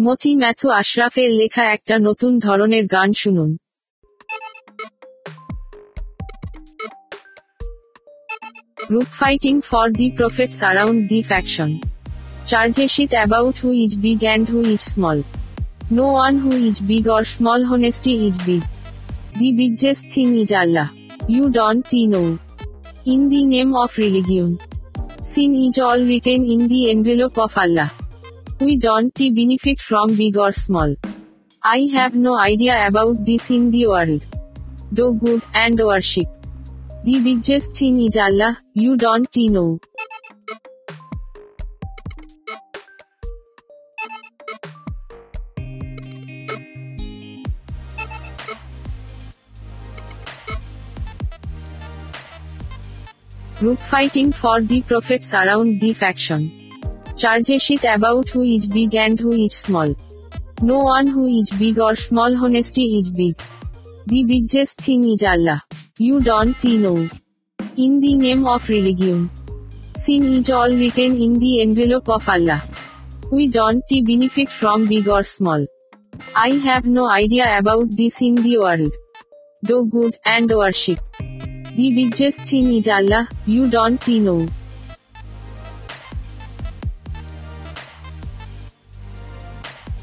মতি Matthew আশরাফের লেখা একটা নতুন ধরনের গান শুনুন Group fighting for the prophets around the faction. Charges about who is big and who is small. No one who is big or small honesty is big. The biggest thing is Allah. You don't know. In the name of religion. Sin is all written in the envelope of Allah. We don't benefit from big or small. I have no idea about this in the world. Do good and worship. The biggest thing is Allah, you don't know. Group fighting for the prophets around the faction. Charges it about who is big and who is small. No one who is big or small honesty is big. The biggest thing is Allah. You don't know. In the name of religion. Sin is all written in the envelope of Allah. We don't benefit from big or small. I have no idea about this in the world. Do good and worship. The biggest thing is Allah, you don't know.